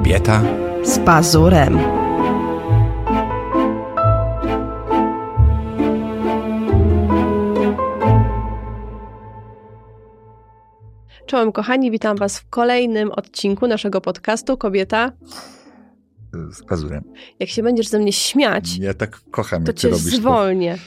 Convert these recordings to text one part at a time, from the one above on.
Kobieta z pazurem. Czołem kochani, witam Was w kolejnym odcinku naszego podcastu Kobieta z pazurem. Jak się będziesz ze mnie śmiać, ja tak kocham, to jak cię ty robisz zwolnię.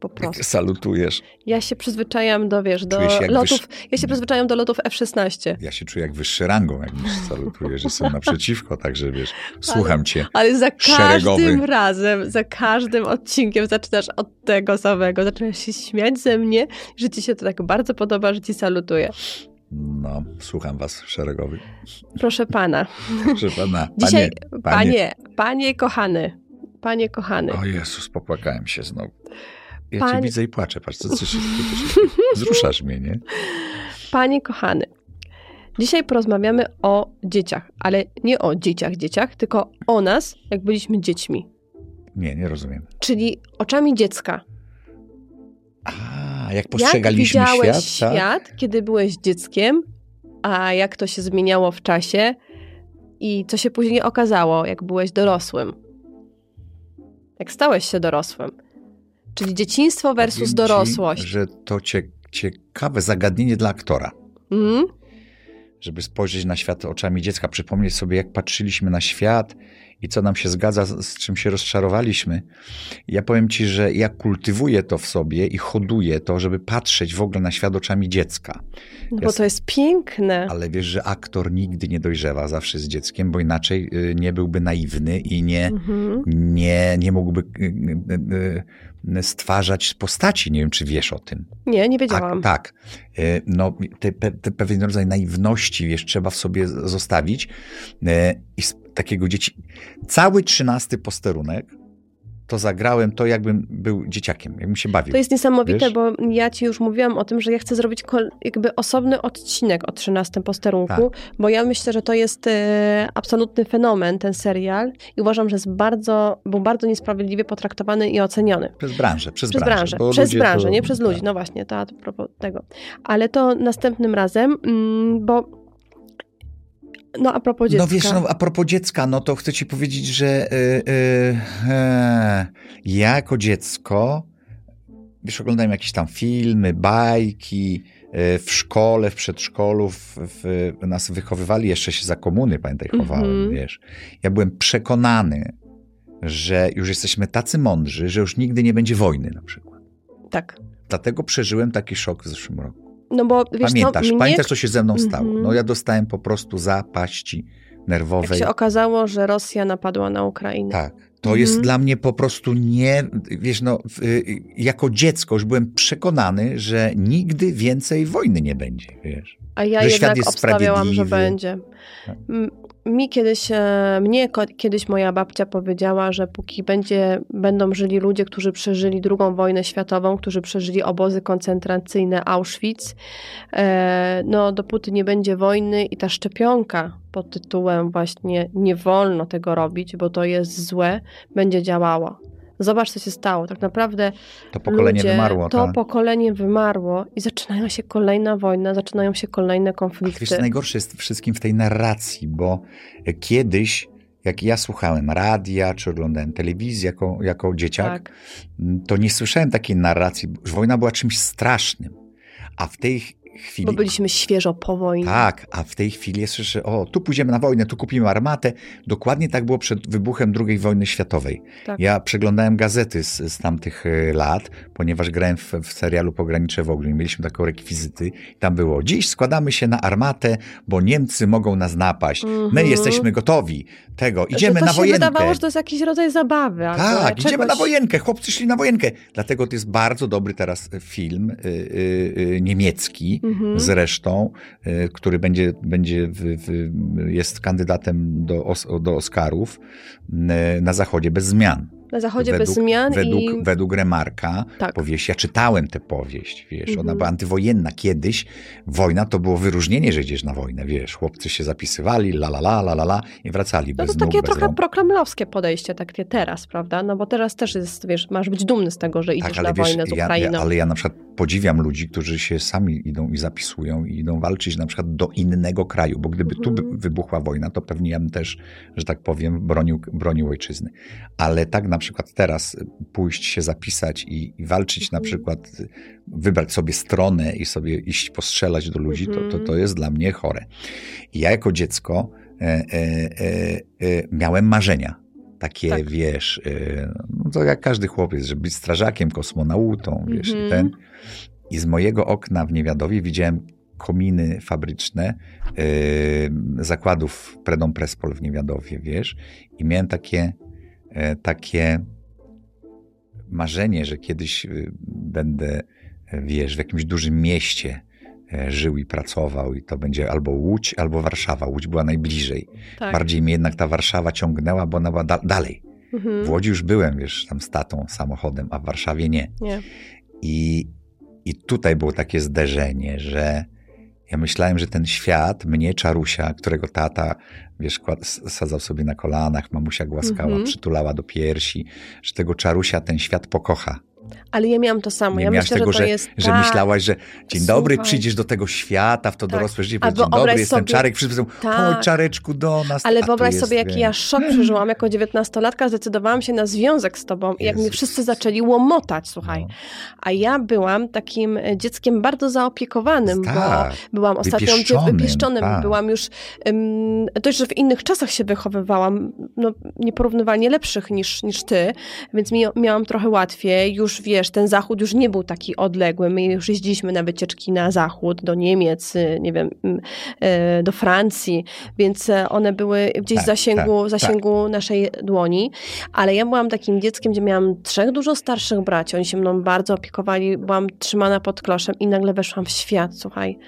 Po to. prostu. Salutujesz. Ja się przyzwyczajam do, wiesz, do lotów. wyż- Ja się przyzwyczajam do lotów F-16. Ja się czuję jak wyższy rangą, jak mi się salutujesz, że są naprzeciwko, także wiesz, słucham cię. Ale za Szeregowy. każdym razem, za każdym odcinkiem zaczynasz od tego samego. Zaczynasz się śmiać ze mnie, że ci się to tak bardzo podoba, że ci salutuję. No, słucham was, szeregowy. Proszę pana. Proszę pana, Dzisiaj, panie, panie, panie, kochany, panie kochany. O Jezus, popłakałem się znowu. Ja cię Panie- widzę i płaczę, patrz, co, co się, co się Wzruszasz mnie, nie? Panie kochany. Dzisiaj porozmawiamy o dzieciach, ale nie o dzieciach, dzieciach, tylko o nas, jak byliśmy dziećmi. Nie, nie rozumiem. Czyli oczami dziecka. A, jak Jak postrzegaliśmy widziałeś świat, tak? kiedy byłeś dzieckiem, a jak to się zmieniało w czasie i co się później okazało, jak byłeś dorosłym. Jak stałeś się dorosłym. Czyli dzieciństwo versus Powiem ci, dorosłość. że to cie, ciekawe zagadnienie dla aktora. Mm? żeby spojrzeć na świat oczami dziecka, przypomnieć sobie, jak patrzyliśmy na świat i co nam się zgadza, z czym się rozczarowaliśmy. Ja powiem ci, że ja kultywuję to w sobie i hoduję to, żeby patrzeć w ogóle na świat oczami dziecka. No bo Jasne. to jest piękne. Ale wiesz, że aktor nigdy nie dojrzewa zawsze z dzieckiem, bo inaczej y, nie byłby naiwny i nie, Mhm. nie, nie mógłby y, y, stwarzać postaci. Nie wiem, czy wiesz o tym. Nie, nie A, wiedziałam. tak. E, No, te, te, pewien rodzaj naiwności, wiesz, trzeba w sobie zostawić. I takiego dzieci... Cały trzynasty posterunek to zagrałem to, jakbym był dzieciakiem, jakbym się bawił. To jest niesamowite, Wiesz? bo ja ci już mówiłam o tym, że ja chcę zrobić jakby osobny odcinek o 13 posterunku, Tak. bo ja myślę, że to jest e, absolutny fenomen, ten serial i uważam, że jest bardzo, był bardzo niesprawiedliwie potraktowany i oceniony. Przez branżę, przez, Przez branżę, bo przez branżę, to- nie przez ludzi, tak. no właśnie, to a propos tego. Ale to następnym razem, mm, bo no a propos dziecka. No wiesz, no, a propos dziecka, no to chcę ci powiedzieć, że y, y, ja jako dziecko, wiesz, oglądałem jakieś tam filmy, bajki, y, w szkole, w przedszkolu, w, w, nas wychowywali, jeszcze się za komuny, pamiętaj, chowałem, Mhm. wiesz. Ja byłem przekonany, że już jesteśmy tacy mądrzy, że już nigdy nie będzie wojny na przykład. Tak. Dlatego przeżyłem taki szok w zeszłym roku. No bo wiesz Pamiętasz, co, mnie, pamiętasz, co się ze mną stało? Mhm. No ja dostałem po prostu zapaści jak nerwowej. się okazało, że Rosja napadła na Ukrainę. Tak. To Mhm. jest dla mnie po prostu nie, wiesz, no, y, jako dziecko już byłem przekonany, że nigdy więcej wojny nie będzie, wiesz. A ja Że jednak obstawiałam, że będzie. Tak. Mi kiedyś, e, mnie kiedyś moja babcia powiedziała, że póki będzie, będą żyli ludzie, którzy przeżyli II wojnę światową, którzy przeżyli obozy koncentracyjne Auschwitz, e, no dopóty nie będzie wojny i ta szczepionka pod tytułem właśnie nie wolno tego robić, bo to jest złe, będzie działała. Zobacz, co się stało. Tak naprawdę To pokolenie ludzie, wymarło. To tak. pokolenie wymarło i zaczynają się kolejna wojna, zaczynają się kolejne A konflikty. wiesz, co najgorsze jest wszystkim w tej narracji, bo kiedyś, jak ja słuchałem radia, czy oglądałem telewizję jako, jako dzieciak, tak. to nie słyszałem takiej narracji, że wojna była czymś strasznym. A w tej chwili... Bo byliśmy świeżo po wojnie. Tak, a w tej chwili słyszę, o, tu pójdziemy na wojnę, tu kupimy armatę. Dokładnie tak było przed wybuchem II wojny światowej. Tak. Ja przeglądałem gazety z, z tamtych e, lat, ponieważ grałem w, w serialu Pogranicze w ogóle i mieliśmy taką rekwizyty. Tam było, dziś składamy się na armatę, bo Niemcy mogą nas napaść. My Mhm. jesteśmy gotowi tego, idziemy że to na się wojenkę. wydawało, że to jest jakiś rodzaj zabawy. Tak, idziemy czegoś... na wojenkę, chłopcy szli na wojenkę. Dlatego to jest bardzo dobry teraz film y, y, y, niemiecki, Mhm. zresztą, y, który będzie, będzie w, w, jest kandydatem do, os, do Oscarów y, na Zachodzie bez zmian. Na zachodzie według, bez zmian według, i... według Remarka Tak. powieść. Ja czytałem tę powieść, wiesz, ona Mhm. była antywojenna. Kiedyś wojna to było wyróżnienie, że idziesz na wojnę, wiesz, chłopcy się zapisywali, la la la la la, la i wracali No bez to takie trochę rąk. prokremlowskie podejście takie teraz, prawda? No bo teraz też jest, wiesz, masz być dumny z tego, że idziesz Tak, na wiesz, wojnę z Ukrainą. ja, ale ja na przykład podziwiam ludzi, którzy się sami idą i zapisują i idą walczyć na przykład do innego kraju, bo gdyby tu Mhm. wybuchła wojna, to pewnie ja bym też, że tak powiem, bronił, bronił ojczyzny. Ale tak na przykład teraz pójść się zapisać i, i walczyć na Mhm. przykład, wybrać sobie stronę i sobie iść postrzelać do ludzi, to, to, to Mhm. jest dla mnie chore. I ja jako dziecko e, e, e, e, miałem marzenia. Takie, Tak. wiesz, e, no to jak każdy chłopiec, żeby być strażakiem, kosmonautą, wiesz, i Mhm. ten. I z mojego okna w Niewiadowie widziałem kominy fabryczne e, zakładów Predom Prespol w Niewiadowie, wiesz, i miałem takie, e, takie marzenie, że kiedyś y, będę, wiesz, w jakimś dużym mieście żył i pracował i to będzie albo Łódź, albo Warszawa. Łódź była najbliżej. Tak. Bardziej mnie jednak ta Warszawa ciągnęła, bo ona była da- dalej. Mhm. W Łodzi już byłem, wiesz, tam z tatą, samochodem, a w Warszawie nie. Nie. I, I tutaj było takie zderzenie, że ja myślałem, że ten świat, mnie, Czarusia, którego tata, wiesz, sadzał sobie na kolanach, mamusia głaskała, Mhm. przytulała do piersi, że tego Czarusia ten świat pokocha. Ale ja miałam to samo. Nie ja miałaś myślę, tego, że jest. że tak, myślałaś, że dzień dobry, Słuchaj. przyjdziesz do tego świata, w to Tak. dorosłe życie, dzień dobry, jestem sobie- Czarek, wszyscy mówią, Tak. chodź Czareczku do nas. Ale wyobraź sobie, jaki ja szok przeżyłam jako dziewiętnastolatka. Zdecydowałam się na związek z tobą i jak mnie Jezus. wszyscy zaczęli łomotać, słuchaj. no. A ja byłam takim e, dzieckiem bardzo zaopiekowanym, Tak, bo byłam ostatnią dzie- wypieszczonym, wypieszczonym. tak. Byłam już, um, dość, że w innych czasach się wychowywałam, no nieporównywalnie lepszych niż, niż ty, więc mi, miałam trochę łatwiej. Już wiesz, ten zachód już nie był taki odległy. My już jeździliśmy na wycieczki na zachód, do Niemiec, nie wiem, mm, e, do Francji, więc e, one były gdzieś Tak, w zasięgu, tak, zasięgu naszej dłoni. Ale ja byłam takim dzieckiem, gdzie miałam trzech dużo starszych braci. Oni się mną bardzo opiekowali, byłam trzymana pod kloszem i nagle weszłam w świat, słuchaj.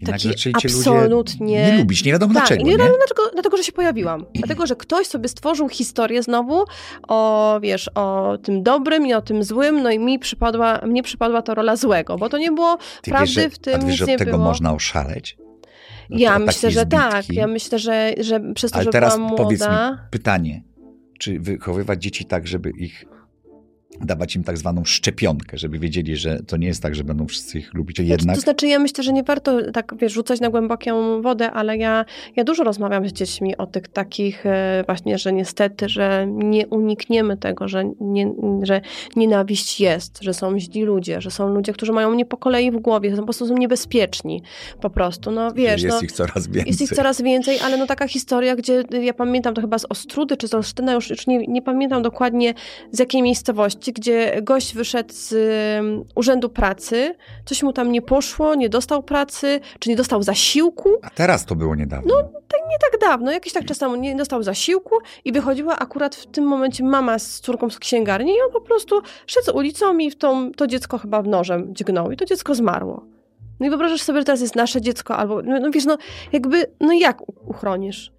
I taki absolutnie- nie lubić, nie wiadomo Tak, dlaczego, nie? nie wiadomo dlaczego, dlatego, że się pojawiłam. Dlatego, że ktoś sobie stworzył historię znowu o, wiesz, o tym dobrym i o tym złym, no i mi przypadła, mnie przypadła to rola złego, bo to nie było Ty prawdy wiesz, w tym a wiesz, nic że nie tego było. można oszaleć? No Ja myślę, że tak. Ja myślę, że, że przez to, Ale że teraz byłam powiedz mi młoda... pytanie, czy wychowywać dzieci tak, żeby ich dawać im tak zwaną szczepionkę, żeby wiedzieli, że to nie jest tak, że będą wszyscy ich lubić, a jednak To znaczy, ja myślę, że nie warto tak, wiesz, rzucać na głęboką wodę, ale ja, ja dużo rozmawiam z dziećmi o tych takich e, właśnie, że niestety, że nie unikniemy tego, że, nie, że nienawiść jest, że są źli ludzie, że są ludzie, którzy mają mnie po kolei w głowie, że po prostu są niebezpieczni. Po prostu, no wiesz, jest no, ich coraz więcej. jest ich coraz więcej, ale no taka historia, gdzie ja pamiętam to chyba z Ostrudy czy z Olsztyna, już, już nie, nie pamiętam dokładnie z jakiej miejscowości, gdzie gość wyszedł z urzędu pracy, coś mu tam nie poszło, nie dostał pracy, czy nie dostał zasiłku, A teraz to było niedawno. No, nie tak dawno, jakiś tak czas temu nie dostał zasiłku i wychodziła akurat w tym momencie mama z córką z księgarni i on po prostu szedł ulicą i w tą, to dziecko chyba w nożem dźgnął i to dziecko zmarło. No i wyobrażasz sobie, że teraz jest nasze dziecko albo, no, no wiesz, no jakby, no jak uchronisz?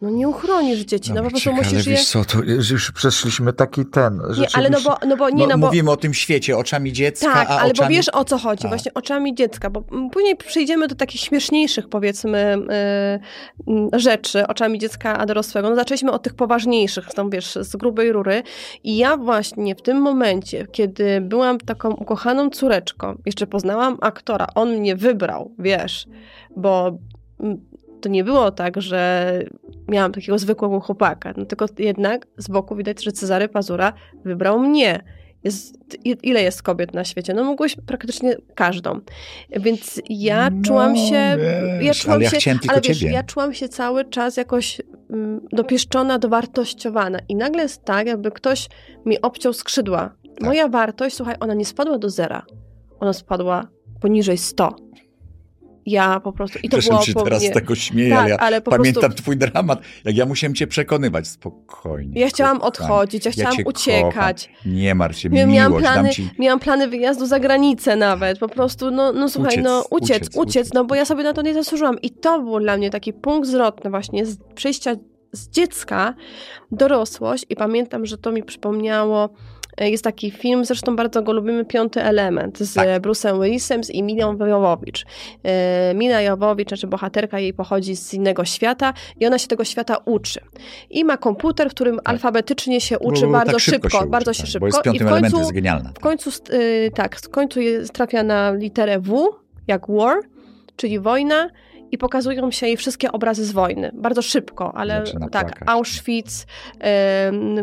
No nie uchronisz dzieci, no po prostu musisz je... wiesz co, to już przeszliśmy taki ten, Nie, ale no bo, no bo nie, no, no bo... Mówimy o tym świecie oczami dziecka, Tak, a ale oczami... bo wiesz o co chodzi, Tak. właśnie oczami dziecka, bo mm, później przejdziemy do takich śmieszniejszych powiedzmy y, y, rzeczy, oczami dziecka a dorosłego. No zaczęliśmy od tych poważniejszych, tam wiesz, z grubej rury i ja właśnie w tym momencie, kiedy byłam taką ukochaną córeczką, jeszcze poznałam aktora, on mnie wybrał, wiesz, bo mm, to nie było tak, że miałam takiego zwykłego chłopaka, no tylko jednak z boku widać, że Cezary Pazura wybrał mnie. Jest, ile jest kobiet na świecie? No mogłeś praktycznie każdą. Więc ja No, czułam się... wiesz, ja czułam ale ja się, chciałem tylko ale wiesz, ciebie. ja czułam się cały czas jakoś mm, dopieszczona, dowartościowana. I nagle jest tak, jakby ktoś mi obciął skrzydła. Tak. Moja wartość, słuchaj, ona nie spadła do zera. Ona spadła poniżej 100. Ja po prostu... I to Zresztą było się teraz mnie... tego śmieję, tak, ale ja ale pamiętam prostu... twój dramat, jak ja musiałem cię przekonywać. Spokojnie. Ja chciałam kochanie. odchodzić, ja chciałam cię uciekać. Kocham. Nie martw się, miłość, miałam, plany, dam ci... miałam plany wyjazdu za granicę nawet, po prostu, no, no słuchaj, Uciec, no uciec, uciec, uciec, no bo ja sobie na to nie zasłużyłam. I to był dla mnie taki punkt zwrotny właśnie z przejścia z dziecka dorosłość i pamiętam, że to mi przypomniało jest taki film, zresztą bardzo go lubimy, Piąty Element z Tak. Bruce'em Willisem i Milią Jowowicz. E, Mila Jowowicz, znaczy bohaterka jej pochodzi z innego świata i ona się tego świata uczy. I ma komputer, w którym alfabetycznie się uczy Bo bardzo tak szybko, się uczy, bardzo się tak, szybko Bo jest i piątym w końcu elementem, jest genialna. w końcu, tak, w końcu trafia na literę W, jak war, czyli wojna, i pokazują się jej wszystkie obrazy z wojny. Bardzo szybko, ale Zaczyna tak, płakać. Auschwitz,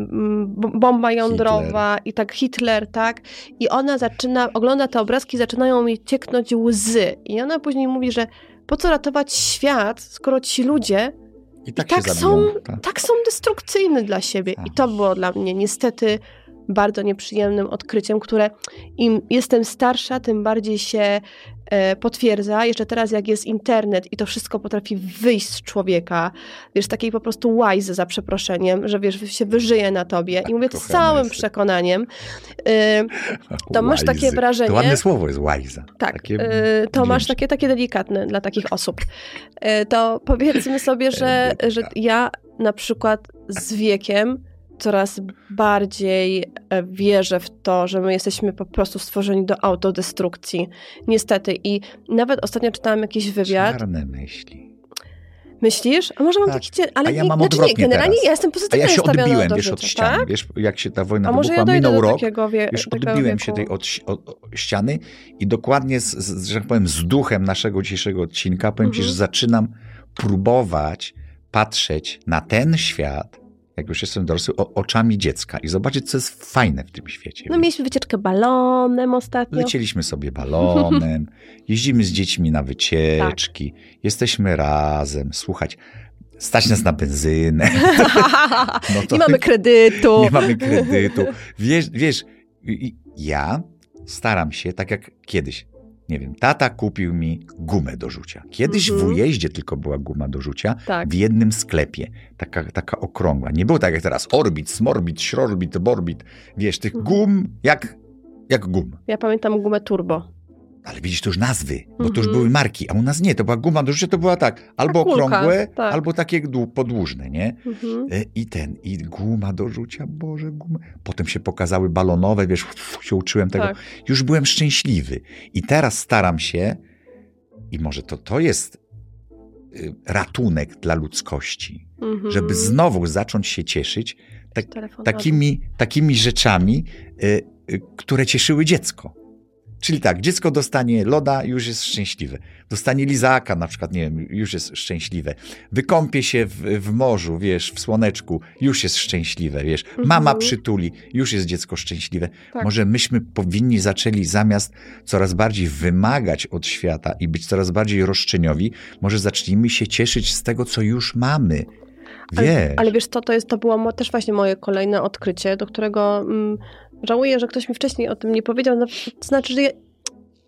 b- bomba jądrowa i tak Hitler, tak. I ona zaczyna, ogląda te obrazki, zaczynają jej cieknąć łzy. I ona później mówi, że po co ratować świat, skoro ci ludzie I tak, i tak się są, zabiją. tak. tak są destrukcyjni dla siebie. I to było dla mnie niestety bardzo nieprzyjemnym odkryciem, które im jestem starsza, tym bardziej się e, potwierdza. Jeszcze teraz, jak jest internet i to wszystko potrafi wyjść z człowieka, wiesz, takiej po prostu łajzy za przeproszeniem, że wiesz, się wyżyje na tobie. I mówię to z całym jesteś. przekonaniem. E, to masz takie wrażenie- To ładne słowo jest łajza. tak, Takie y, to masz takie, takie delikatne dla takich osób. To powiedzmy sobie, że, że ja na przykład z wiekiem coraz bardziej e, wierzę w to, że my jesteśmy po prostu stworzeni do autodestrukcji. Niestety. I nawet ostatnio czytałam jakiś wywiad. Czarne myśli. Myślisz? A może mam Tak. taki... cie- Ale A ja nie, mam znaczy nie, generalnie teraz. ja jestem A pozytywnie ja się odbiłem, do wiesz, życia, od ściany. tak? Wiesz, jak się ta wojna A może ja wybuchła, dojdę minął do rok. takiego, wie, Wiesz, odbiłem wieku. się tej od, od, od ściany i dokładnie, z, z, że tak powiem, z duchem naszego dzisiejszego odcinka, powiem ci, Mhm. że zaczynam próbować patrzeć na ten świat, jak już jestem dorosły, o, oczami dziecka i zobaczyć, co jest fajne w tym świecie. No mieliśmy wycieczkę balonem ostatnio. Lecieliśmy sobie balonem, jeździmy z dziećmi na wycieczki, jesteśmy razem, słuchać, stać nas na benzynę. No to- Nie mamy kredytu. Nie mamy kredytu. Wiesz, wiesz, ja staram się, tak jak kiedyś, nie wiem, tata kupił mi gumę do rzucia. Kiedyś Mhm. w ujeździe tylko była guma do rzucia, Tak. w jednym sklepie, taka, taka okrągła. Nie było tak jak teraz Orbit, Smorbit, Śrorbit, Borbit, wiesz, tych Mhm. gum jak, jak gum. Ja pamiętam gumę turbo. Ale widzisz, to już nazwy, bo to już Mhm. były marki, a u nas nie, to była guma do rzucia, to była tak, albo kulka, okrągłe, tak. albo takie dłu- podłużne, nie? Mhm. E, I ten, i guma do rzucia, Boże, guma. Potem się pokazały balonowe, wiesz, się uczyłem tego. Tak. Już byłem szczęśliwy. I teraz staram się, i może to, to jest y, ratunek dla ludzkości, Mhm. żeby znowu zacząć się cieszyć tak, takimi, takimi rzeczami, y, y, które cieszyły dziecko. Czyli tak, dziecko dostanie loda, już jest szczęśliwe. Dostanie lizaka, na przykład, nie wiem, już jest szczęśliwe. Wykąpie się w, w morzu, wiesz, w słoneczku, już jest szczęśliwe, wiesz. Mama Mhm. przytuli, już jest dziecko szczęśliwe. Tak. Może myśmy powinni zaczęli zamiast coraz bardziej wymagać od świata i być coraz bardziej roszczeniowi, może zacznijmy się cieszyć z tego, co już mamy. Wiesz, Ale, ale wiesz co, to, jest, to było też właśnie moje kolejne odkrycie, do którego mm, żałuję, że ktoś mi wcześniej o tym nie powiedział. No, to znaczy, że ja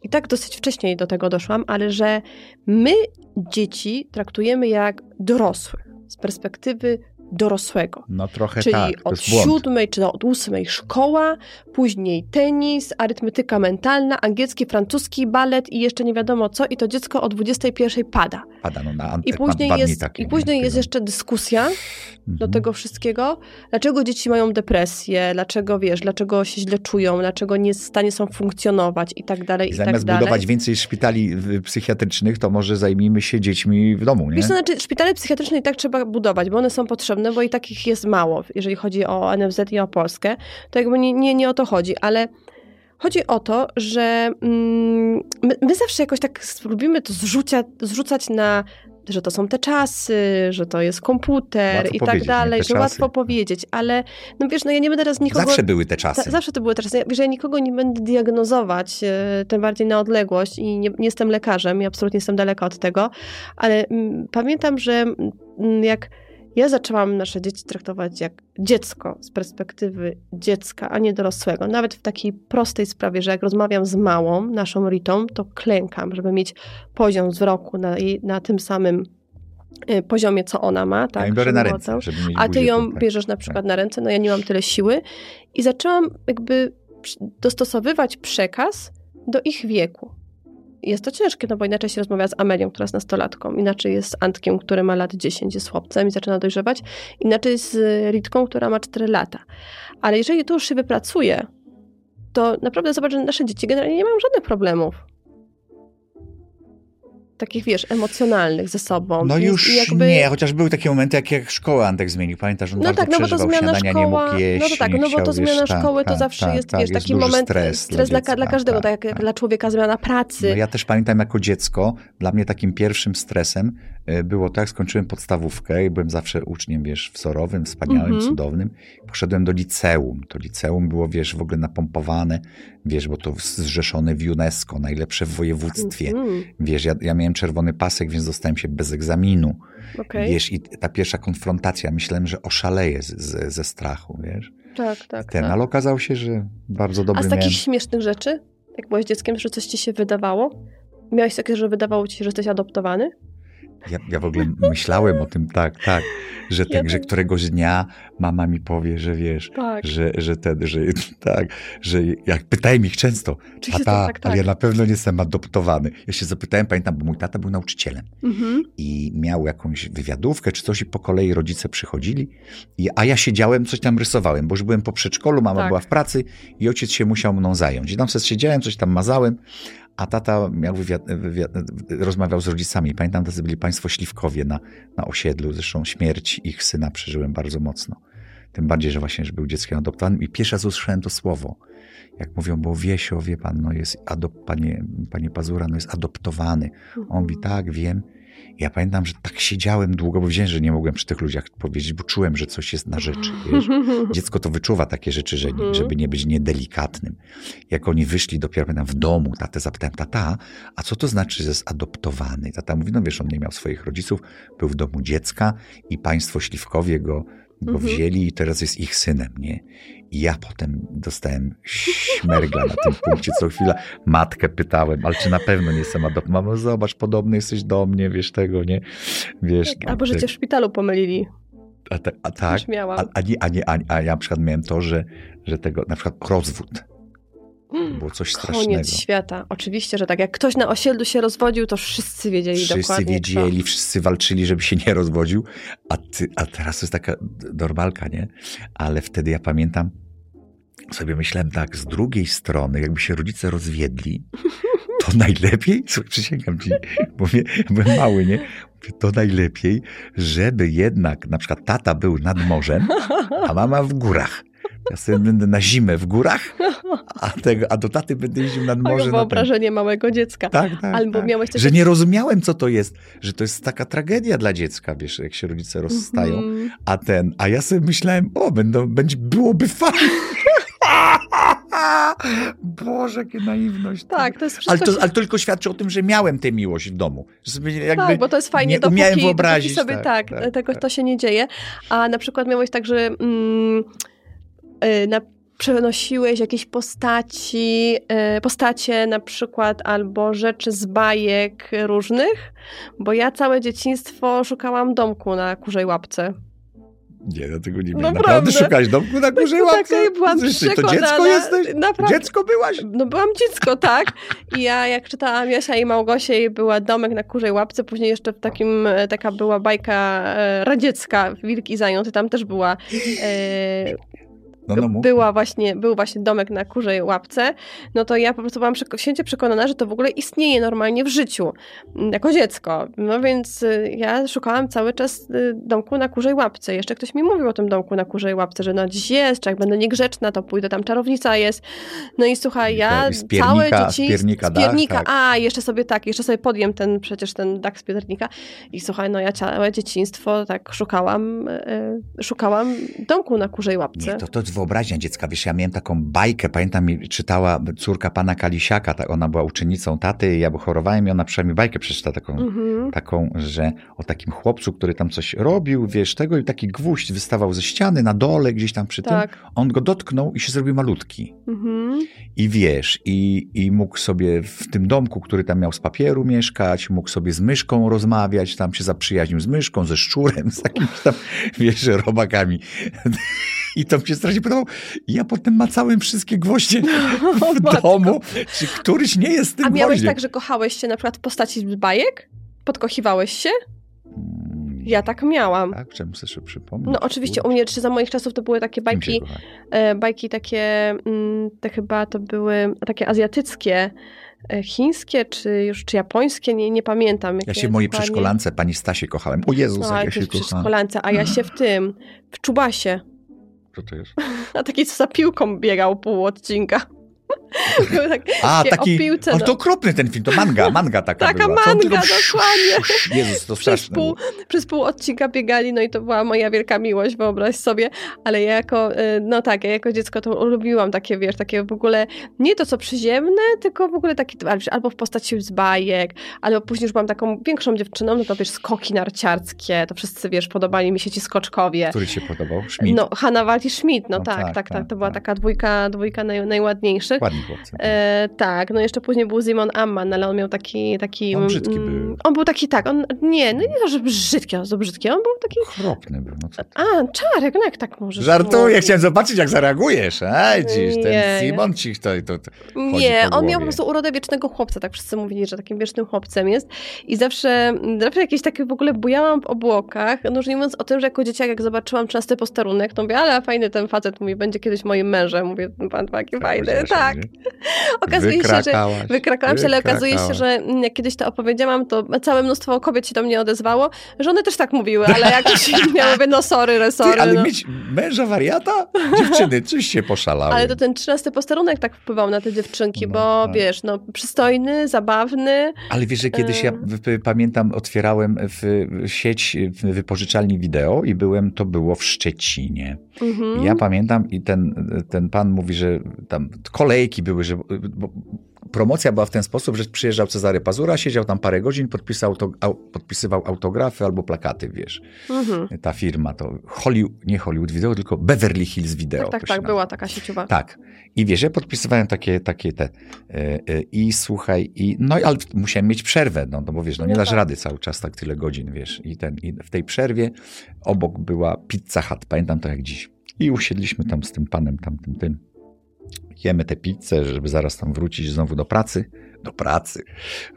i tak dosyć wcześniej do tego doszłam, ale że my dzieci traktujemy jak dorosłych z perspektywy dorosłego. no trochę Czyli tak, od siódmej czy od ósmej szkoła, później tenis, arytmetyka mentalna, angielski, francuski, balet i jeszcze nie wiadomo co i to dziecko o 21 pada. Pada, no, na, I później jest, i nie? później jest jeszcze dyskusja do Mhm. tego wszystkiego. Dlaczego dzieci mają depresję, dlaczego wiesz, dlaczego się źle czują, dlaczego nie w stanie są funkcjonować i tak dalej, I i tak zamiast dalej. budować więcej szpitali psychiatrycznych, to może zajmijmy się dziećmi w domu, nie? Wiesz, to znaczy, szpitale psychiatryczne i tak trzeba budować, bo one są potrzebne, bo i takich jest mało, jeżeli chodzi o NFZ i o Polskę. To jakby nie, nie, nie o to chodzi, ale chodzi o to, że mm, my, my zawsze jakoś tak lubimy to zrzucia, zrzucać na że to są te czasy, że to jest komputer Łatwo i tak dalej, Te że czasy. łatwo powiedzieć, ale no wiesz, no ja nie będę teraz nikogo... Zawsze były te czasy. Ta, zawsze to były teraz. Ja, wiesz, ja nikogo nie będę diagnozować, e, tym bardziej na odległość i nie, nie jestem lekarzem i absolutnie jestem daleka od tego, ale mm, pamiętam, że mm, jak ja zaczęłam nasze dzieci traktować jak dziecko z perspektywy dziecka, a nie dorosłego. Nawet w takiej prostej sprawie, że jak rozmawiam z małą, naszą Ritą, to klękam, żeby mieć poziom wzroku na, jej, na tym samym e, poziomie, co ona ma. Tak, ja biorę na ręce, a ty ją tutaj. bierzesz na przykład na ręce, no ja nie mam tyle siły. I zaczęłam jakby dostosowywać przekaz do ich wieku. Jest to ciężkie, no bo inaczej się rozmawia z Amelią, która jest nastolatką, inaczej jest z Antkiem, który ma lat 10, jest chłopcem i zaczyna dojrzewać, inaczej z Ritką, która ma 4 lata. Ale jeżeli to już się wypracuje, to naprawdę zobacz, że nasze dzieci generalnie nie mają żadnych problemów takich, wiesz, emocjonalnych ze sobą. No Więc już jakby... nie, chociaż były takie momenty, jak, jak szkołę Antek zmienił. Pamiętasz, on No bardzo tak, no bo to zmiana szkoła, nie mógł jeść, no to tak, no bo to zmiana wiesz, tak, szkoły to tak, zawsze tak, jest, tak, wiesz, jest taki moment, stres, stres dla, dziecka, dla każdego, tak, jak dla człowieka zmiana pracy. No ja też pamiętam jako dziecko, dla mnie takim pierwszym stresem było tak, skończyłem podstawówkę i byłem zawsze uczniem, wiesz, wzorowym, wspaniałym, Mhm. cudownym. Poszedłem do liceum. To liceum było, wiesz, w ogóle napompowane, wiesz, bo to zrzeszone w UNESCO, najlepsze w województwie. Mhm, Wiesz, ja, ja miałem czerwony pasek, więc dostałem się bez egzaminu. Okej, Wiesz, i ta pierwsza konfrontacja, myślałem, że oszaleję z, z, ze strachu, wiesz. tak, tak. Ten, tak. ale okazało się, że bardzo dobry A z miałem. takich śmiesznych rzeczy, jak byłeś dzieckiem, że coś ci się wydawało? Miałeś takie, że wydawało ci się, że jesteś adoptowany? Ja, ja w ogóle myślałem o tym, tak, tak, że, Ja tak, że też. któregoś dnia mama mi powie, że wiesz, Tak. że, że ten, że tak, że jak pytałem ich często, tata, tak, tak. ale ja na pewno nie jestem adoptowany. Ja się zapytałem, pamiętam, bo mój tata był nauczycielem Mhm. i miał jakąś wywiadówkę czy coś i po kolei rodzice przychodzili, i, a ja siedziałem, coś tam rysowałem, bo już byłem po przedszkolu, mama Tak. była w pracy i ojciec się musiał mną zająć. I tam sobie siedziałem, coś tam mazałem, a tata miał wywiad, wywiad, rozmawiał z rodzicami. Pamiętam, tacy byli państwo Śliwkowie na, na osiedlu, zresztą śmierć ich syna przeżyłem bardzo mocno. Tym bardziej, że właśnie, że był dzieckiem adoptowanym i pierwszy raz usłyszałem to słowo. Jak mówią, bo Wiesio, wie pan, no jest adop, panie, panie Pazura, no jest adoptowany. On mówi, tak, wiem. Ja pamiętam, że tak siedziałem długo, bo wiedziałem, że nie mogłem przy tych ludziach powiedzieć, bo czułem, że coś jest na rzeczy. Wiesz? Dziecko to wyczuwa takie rzeczy, że Mhm. żeby nie być niedelikatnym. Jak oni wyszli dopiero pamiętam, w domu, tatę zapytałem, tata, a co to znaczy, że jest adoptowany? Tata mówi, no wiesz, on nie miał swoich rodziców, był w domu dziecka i państwo Śliwkowie go, go Mhm. wzięli i teraz jest ich synem, nie? I ja potem dostałem śmergla na tym punkcie co chwila. Matkę pytałem, ale czy na pewno nie jestem adoptowany? Mamo, zobacz, podobny jesteś do mnie, wiesz tego, nie? Wiesz, Tak, Albo że te- cię w szpitalu pomylili. a, ta- a tak, a, a, nie, a, nie, a, a ja na przykład miałem to, że, że tego, na przykład rozwód. Było coś strasznego. Koniec świata. Oczywiście, że tak. Jak ktoś na osiedlu się rozwodził, to wszyscy wiedzieli Wszyscy dokładnie wiedzieli, wszyscy walczyli, żeby się nie rozwodził, a, ty, a teraz to jest taka normalka, nie? Ale wtedy ja pamiętam, sobie myślałem tak, z drugiej strony, jakby się rodzice rozwiedli, to najlepiej, słuchaj, przysięgam ci, bo mnie, byłem mały, nie? To najlepiej, żeby jednak na przykład tata był nad morzem, a mama w górach. Ja sobie będę na zimę w górach, a, tego, a do taty będę jeździł nad morze. Moje na ten- wyobrażenie małego dziecka. tak, tak, Albo tak. miałeś też... Że nie rozumiałem, co to jest, że to jest taka tragedia dla dziecka, wiesz, jak się rodzice rozstają. Mhm. A ten, a ja sobie myślałem, o, będą, będzie, byłoby fajnie. Boże, jakie naiwność. Tak, to jest Ale wszystko... to, ale to tylko świadczy o tym, że miałem tę miłość w domu. Tak, bo to jest fajnie, nie dopóki, umiałem dopóki wyobrazić. sobie tak, tak, tego tak. to się nie dzieje. A na przykład miałeś tak, że mm, na, przenosiłeś jakieś postaci, y, postacie na przykład albo rzeczy z bajek różnych, bo ja całe dzieciństwo szukałam domku na kurzej łapce. Nie, ja tego nie wiem. Naprawdę. Szukać domku na górze No, łapce? taka byłam Ty, To dziecko jesteś? Naprawdę. Dziecko byłaś? No byłam dziecko, tak. I ja jak czytałam Jasia i Małgosię i była domek na kurzej łapce, później jeszcze w takim, e, taka była bajka e, radziecka, Wilk i Zając, tam też była e, No, no, była właśnie, był właśnie domek na kurzej łapce, no to ja po prostu byłam święcie przekonana, że to w ogóle istnieje normalnie w życiu, m, jako dziecko. No więc y, ja szukałam cały czas y, domku na kurzej łapce. Jeszcze ktoś mi mówił o tym domku na kurzej łapce, że no dziś jest, czy jak będę niegrzeczna, to pójdę, tam czarownica jest. No i słuchaj, ja z piernika- całe z dzieci... piernika z piernika, tak. a jeszcze sobie tak, jeszcze sobie podjem ten, przecież ten dach z piernika i słuchaj, no ja całe dzieciństwo tak szukałam, y, szukałam domku na kurzej łapce. Nie, to, to wyobraźnia dziecka. Wiesz, ja miałem taką bajkę, pamiętam, mi czytała córka pana Kalisiaka, tak, ona była uczennicą taty, ja chorowałem i ona przynajmniej bajkę przeczytała taką, Mhm. taką, że o takim chłopcu, który tam coś robił, wiesz, tego i taki gwóźdź wystawał ze ściany na dole, gdzieś tam przy tym. Tak. On go dotknął i się zrobił malutki. Mhm. I wiesz, i, i mógł sobie w tym domku, który tam miał z papieru mieszkać, mógł sobie z myszką rozmawiać, tam się zaprzyjaźnił z myszką, ze szczurem, z jakimiś tam, wiesz, robakami. I to się strasznie I ja potem macałem wszystkie gwoździe w matko. domu, czy któryś nie jest tym A miałeś gwoździem. tak, że kochałeś się na przykład w postaci z bajek? Podkochiwałeś się? Mm. Ja tak miałam. Tak, czemu sobie jeszcze przypomnieć? No oczywiście u mnie, czy za moich czasów to były takie bajki, e, bajki takie, mm, te chyba to były takie azjatyckie, e, chińskie, czy już, czy japońskie, nie, nie pamiętam. Ja się w mojej przedszkolance pani Stasie kochałem. O Jezus, No, jak ja się kochałem. przedszkolance, a ja się w tym, w czubasie. Co to jest? A taki, co za piłką biegał pół odcinka. Tak, A, taki, o piłce, o, no. to okropny ten film, to manga, manga taka, Taka była. Manga, dokładnie. Jezus, to przez straszne. pół, było. przez pół odcinka biegali, no i to była moja wielka miłość, wyobraź sobie, ale ja jako, y, no tak, ja jako dziecko to lubiłam takie, wiesz, takie w ogóle, nie to co przyziemne, tylko w ogóle takie, albo w postaci z bajek, albo później już byłam taką większą dziewczyną, no to wiesz, skoki narciarskie, to wszyscy, wiesz, podobali mi się ci skoczkowie. Który się podobał? Schmidt. No, Hanna Walti Schmidt, no, No tak, tak, tak, tak, tak, to była tak. taka dwójka, dwójka naj, najładniejszych. Ładni E, tak, no jeszcze później był Simon Amman, ale on miał taki... taki On brzydki mm, był. On był taki, tak, on, nie, no nie to, że brzydki, on był brzydki, on był taki... Okropny był. No co ty? A, Czarek, no jak tak możesz Żartuję, mówić? chciałem zobaczyć, jak zareagujesz. Ej, dziś, ten Nie. Simon ci to, to, to Nie, on miał po prostu urodę wiecznego chłopca, tak wszyscy mówili, że takim wiecznym chłopcem jest. I zawsze, zawsze jakieś takie w ogóle bujałam w obłokach, no już nie mówiąc o tym, że jako dzieciak, jak zobaczyłam częsty posterunek, to mówię, ale fajny ten facet, mówi, będzie kiedyś moim mężem. Mówię, pan taki fajny, tak. nie? Okazuje się, że Wykrakałam się, ale okazuje się, że jak kiedyś to opowiedziałam, to całe mnóstwo kobiet się do mnie odezwało, że one też tak mówiły, ale jakoś ja mówię, no sorry, Ty, sorry. ale no. mieć męża wariata? Dziewczyny, czyście poszalały. Ale to ten trzynasty posterunek tak wpływał na te dziewczynki, No, bo tak. wiesz, no przystojny, zabawny. Ale wiesz, że kiedyś ja pamiętam, otwierałem w sieć w wypożyczalni wideo i byłem, to było w Szczecinie. Mhm. Ja pamiętam i ten, ten pan mówi, że tam kolejki były, że bo promocja była w ten sposób, że przyjeżdżał Cezary Pazura, siedział tam parę godzin, podpisał to, au, podpisywał autografy albo plakaty, wiesz. Mhm. Ta firma to Hollywood, nie Hollywood Video, tylko Beverly Hills Video. Tak, tak, tak, nazywa. była taka sieciowa. Tak. I wiesz, ja podpisywałem takie, takie te. e, e, I słuchaj, i no ale musiałem mieć przerwę, no, no bo wiesz, no nie No dasz tak. rady cały czas tak tyle godzin, wiesz. I, ten, I w tej przerwie obok była Pizza Hut, pamiętam to jak dziś. I usiedliśmy tam z tym panem, tamtym tym. Jemy tę pizzę, żeby zaraz tam wrócić znowu do pracy. Do pracy,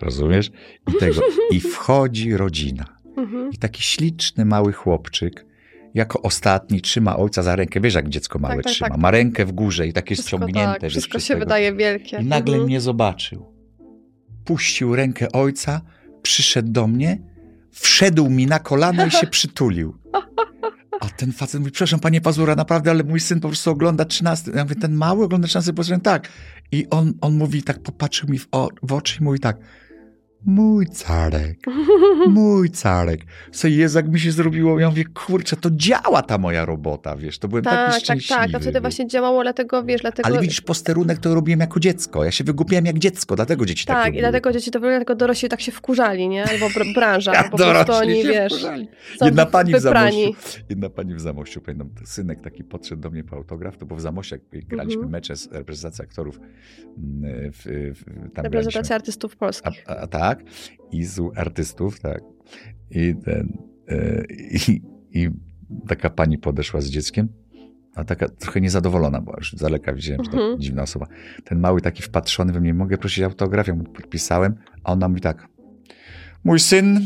rozumiesz? I tego. I wchodzi rodzina. Mhm. I taki śliczny mały chłopczyk, jako ostatni trzyma ojca za rękę. Wiesz, jak dziecko małe Tak, tak, trzyma. tak. Ma rękę w górze i takie Wszystko, ściągnięte. tak, wszystko się tego. wydaje wielkie. I nagle Mhm. mnie zobaczył. Puścił rękę ojca, przyszedł do mnie, wszedł mi na kolano i się przytulił. A ten facet mówi, przepraszam panie Pazura, naprawdę, ale mój syn po prostu ogląda 13. Ja mówię, ten mały ogląda 13 posterunek? Tak. I on, on mówi, tak popatrzył mi w, o, w oczy i mówi tak, mój carek, mój carek. Co Jezu, jak mi się zrobiło, ja mówię, kurczę, to działa ta moja robota, wiesz, to byłem Tak, taki tak, szczęśliwy. tak. A wtedy właśnie działało, dlatego wiesz, dlatego. Ale widzisz, posterunek to robiłem jako dziecko. Ja się wygłupiałem jak dziecko, dlatego dzieci tak, tak, i robiły. dlatego dzieci to były, dlatego dorośli tak się wkurzali, nie? Albo br- branża, Ja po prostu oni, wiesz, Jedna pani w. Zamościu, jedna pani w Zamościu, pamiętam, synek taki podszedł do mnie po autograf, to bo w Zamościu jak graliśmy Mhm. mecze z reprezentacją aktorów, mm, w, w, tam Reprezentacja artystów a, polskich. a, tak, i z artystów, tak, i ten, e, i, i taka pani podeszła z dzieckiem, a taka trochę niezadowolona była, już z daleka widziałem, że to Mhm. dziwna osoba. Ten mały taki wpatrzony we mnie, mogę prosić autograf, ja mu podpisałem, a ona mówi tak, mój syn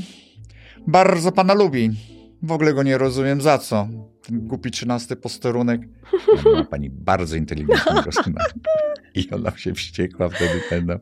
bardzo pana lubi, w ogóle go nie rozumiem, za co? Ten głupi trzynasty posterunek. Ja, Ma pani bardzo inteligentnego syna. I ona się wściekła wtedy ten.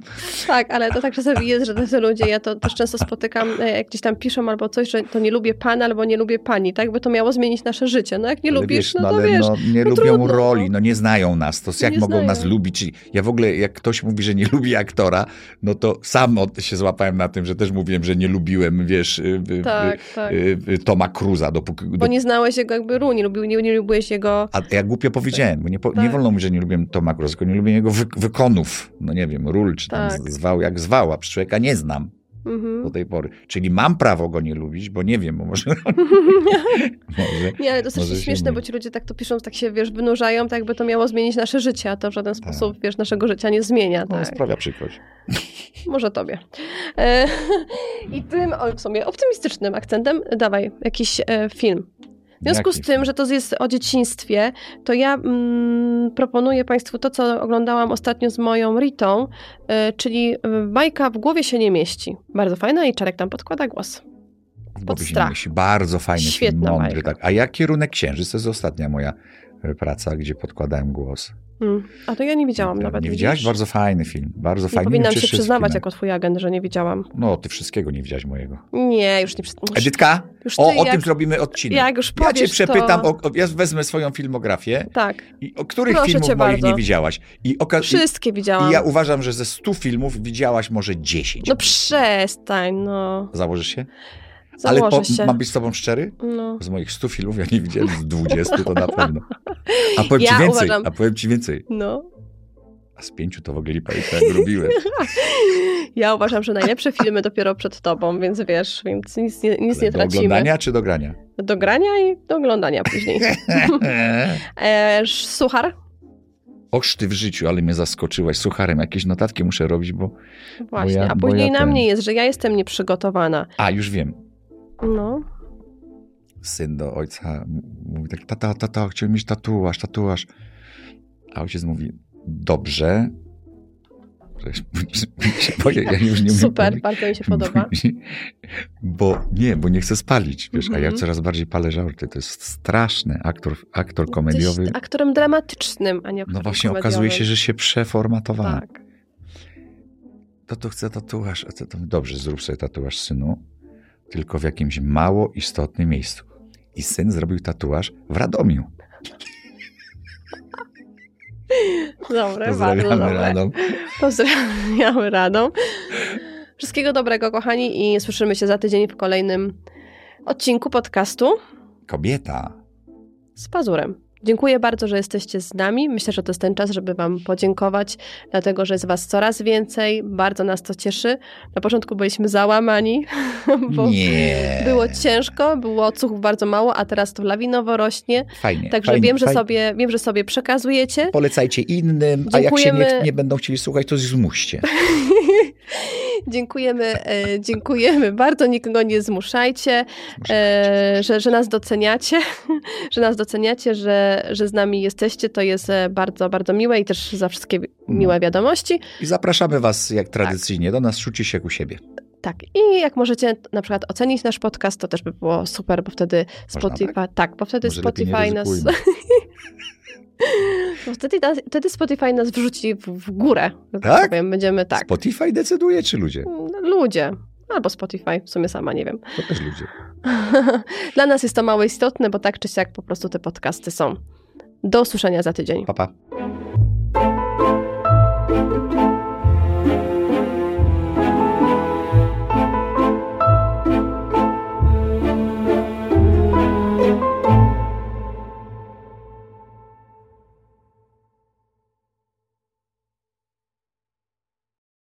Tak, ale to tak czasami jest, że tacy ludzie, ja to też często spotykam, e, jak gdzieś tam piszą albo coś, że to nie lubię pana albo nie lubię pani, tak? By to miało zmienić nasze życie. No jak nie Ale lubisz, wiesz, no to ale wiesz. no, nie no lubią trudno, roli, no. no nie znają nas. To jak mogą znają. nas lubić? Ja w ogóle, jak ktoś mówi, że nie lubi aktora, no to sam się złapałem na tym, że też mówiłem, że nie lubiłem, wiesz, y, y, Tak, tak. y, y, Toma Cruza, dopóki... Bo nie znałeś jego jakby ról, nie, lubił, nie, nie lubiłeś jego... A ja głupio powiedziałem, bo nie, po, nie Tak. wolno mówić, że nie lubię Toma Cruza, tylko nie lubię jego wy, wykonów, no nie wiem, ról, czy tam Tak. zwał jak zwał, a człowieka nie znam Mhm. do tej pory. Czyli mam prawo go nie lubić, bo nie wiem, bo może... może Nie, ale to jest śmieszne, bo ci ludzie tak to piszą, tak się, wiesz, wynurzają, tak jakby to miało zmienić nasze życie, a to w żaden sposób, wiesz, naszego życia nie zmienia. no, Tak. sprawia przykrość. Może tobie. E, I tym, o, w sumie, optymistycznym akcentem dawaj jakiś e, film. W związku z tym, że to jest o dzieciństwie, to ja mm, proponuję Państwu to, co oglądałam ostatnio z moją Ritą, e, czyli e, bajka w głowie się nie mieści. Bardzo fajna i Czarek tam podkłada głos. Pod strach. Bardzo fajny Świetna film, mądry. Tak. A jak Kierunek Księżyc, to jest ostatnia moja e, praca, gdzie podkładałem głos. Mm. A to ja nie widziałam Ja- nawet. Nie widziałaś? widzisz? Bardzo fajny film. Bardzo Nie fajny. powinnam wiem, czy się przyznawać jako twój agent, że nie widziałam. No, ty wszystkiego nie widziałaś mojego. Nie, już nie przyznaję. Edytka? Już O, ty o jak- tym zrobimy odcinek. Jak już Ja powiesz, cię przepytam, to... o, o, ja wezmę swoją filmografię Tak, i o których Proszę filmów moich bardzo. nie widziałaś. I, oka- wszystkie widziałam. I ja uważam, że ze 100 filmów widziałaś może 10. No przestań, no. Założysz się? Ale po, mam być z tobą szczery? No. Z moich 100 filmów ja nie widziałem z 20, to na pewno. A powiem Ja ci więcej, uważam- a powiem ci więcej. no. A z pięciu to w ogóle lipa, jak tak robiłem. Ja uważam, że najlepsze filmy dopiero przed tobą, więc wiesz, więc nic nie, nic nie do tracimy. oglądania czy do grania? Do grania i do oglądania później. E, suchar? Oż ty w życiu, ale mnie zaskoczyłaś. Sucharem, jakieś notatki muszę robić, bo... Właśnie, ja- a bo później ja na ten- mnie jest, że ja jestem nieprzygotowana. A, już wiem. No. Syn do ojca mówi tak, tata, tata, chciałem mieć tatuaż, tatuaż. A ojciec mówi, dobrze. boję, ja już nie Super, powiedzieć. bardzo mi się podoba. Bo nie, bo nie chcę spalić, wiesz, a ja Mhm. coraz bardziej palę żarty. To jest straszne. Aktor, aktor komediowy. Jesteś aktorem dramatycznym, a nie aktorem No właśnie komediowym. okazuje się, że się przeformatowałem. Tak. To to chcę tatuaż. A to, to, dobrze, zrób sobie tatuaż, synu, tylko w jakimś mało istotnym miejscu. I syn zrobił tatuaż w Radomiu. Dobre, bardzo Pozdrawiamy dobre. Radom. Pozdrawiamy radą. Wszystkiego dobrego, kochani, i słyszymy się za tydzień w kolejnym odcinku podcastu Kobieta. z Pazurem. Dziękuję bardzo, że jesteście z nami. Myślę, że to jest ten czas, żeby Wam podziękować, dlatego że jest Was coraz więcej. Bardzo nas to cieszy. Na początku byliśmy załamani, bo Nie. było ciężko, było odsłuchów bardzo mało, a teraz to lawinowo rośnie. Fajnie. Także fajnie, wiem, że fajnie. sobie, wiem, że sobie przekazujecie. Polecajcie innym, a jak się nie, Dziękujemy. nie będą chcieli słuchać, to zmuście. Dziękujemy, e, dziękujemy. Bardzo, nikogo nie zmuszajcie, e, że, że nas doceniacie, że nas doceniacie, że, że z nami jesteście, to jest e, bardzo, bardzo miłe i też za wszystkie wi- miłe wiadomości. I zapraszamy was, jak tradycyjnie, do nas. Czucie się jak u siebie. Tak, i jak możecie na przykład ocenić nasz podcast, to też by było super, bo wtedy Można Spotify, tak? bo wtedy Może Spotify nas, bo wtedy, nas- wtedy Spotify nas wrzuci w, w górę, że Tak? powiem, będziemy tak, Spotify decyduje, czy ludzie? ludzie, albo Spotify, w sumie sama nie wiem. To też ludzie. Dla nas jest to mało istotne, bo tak czy siak po prostu te podcasty są. Do usłyszenia za tydzień. Pa, pa.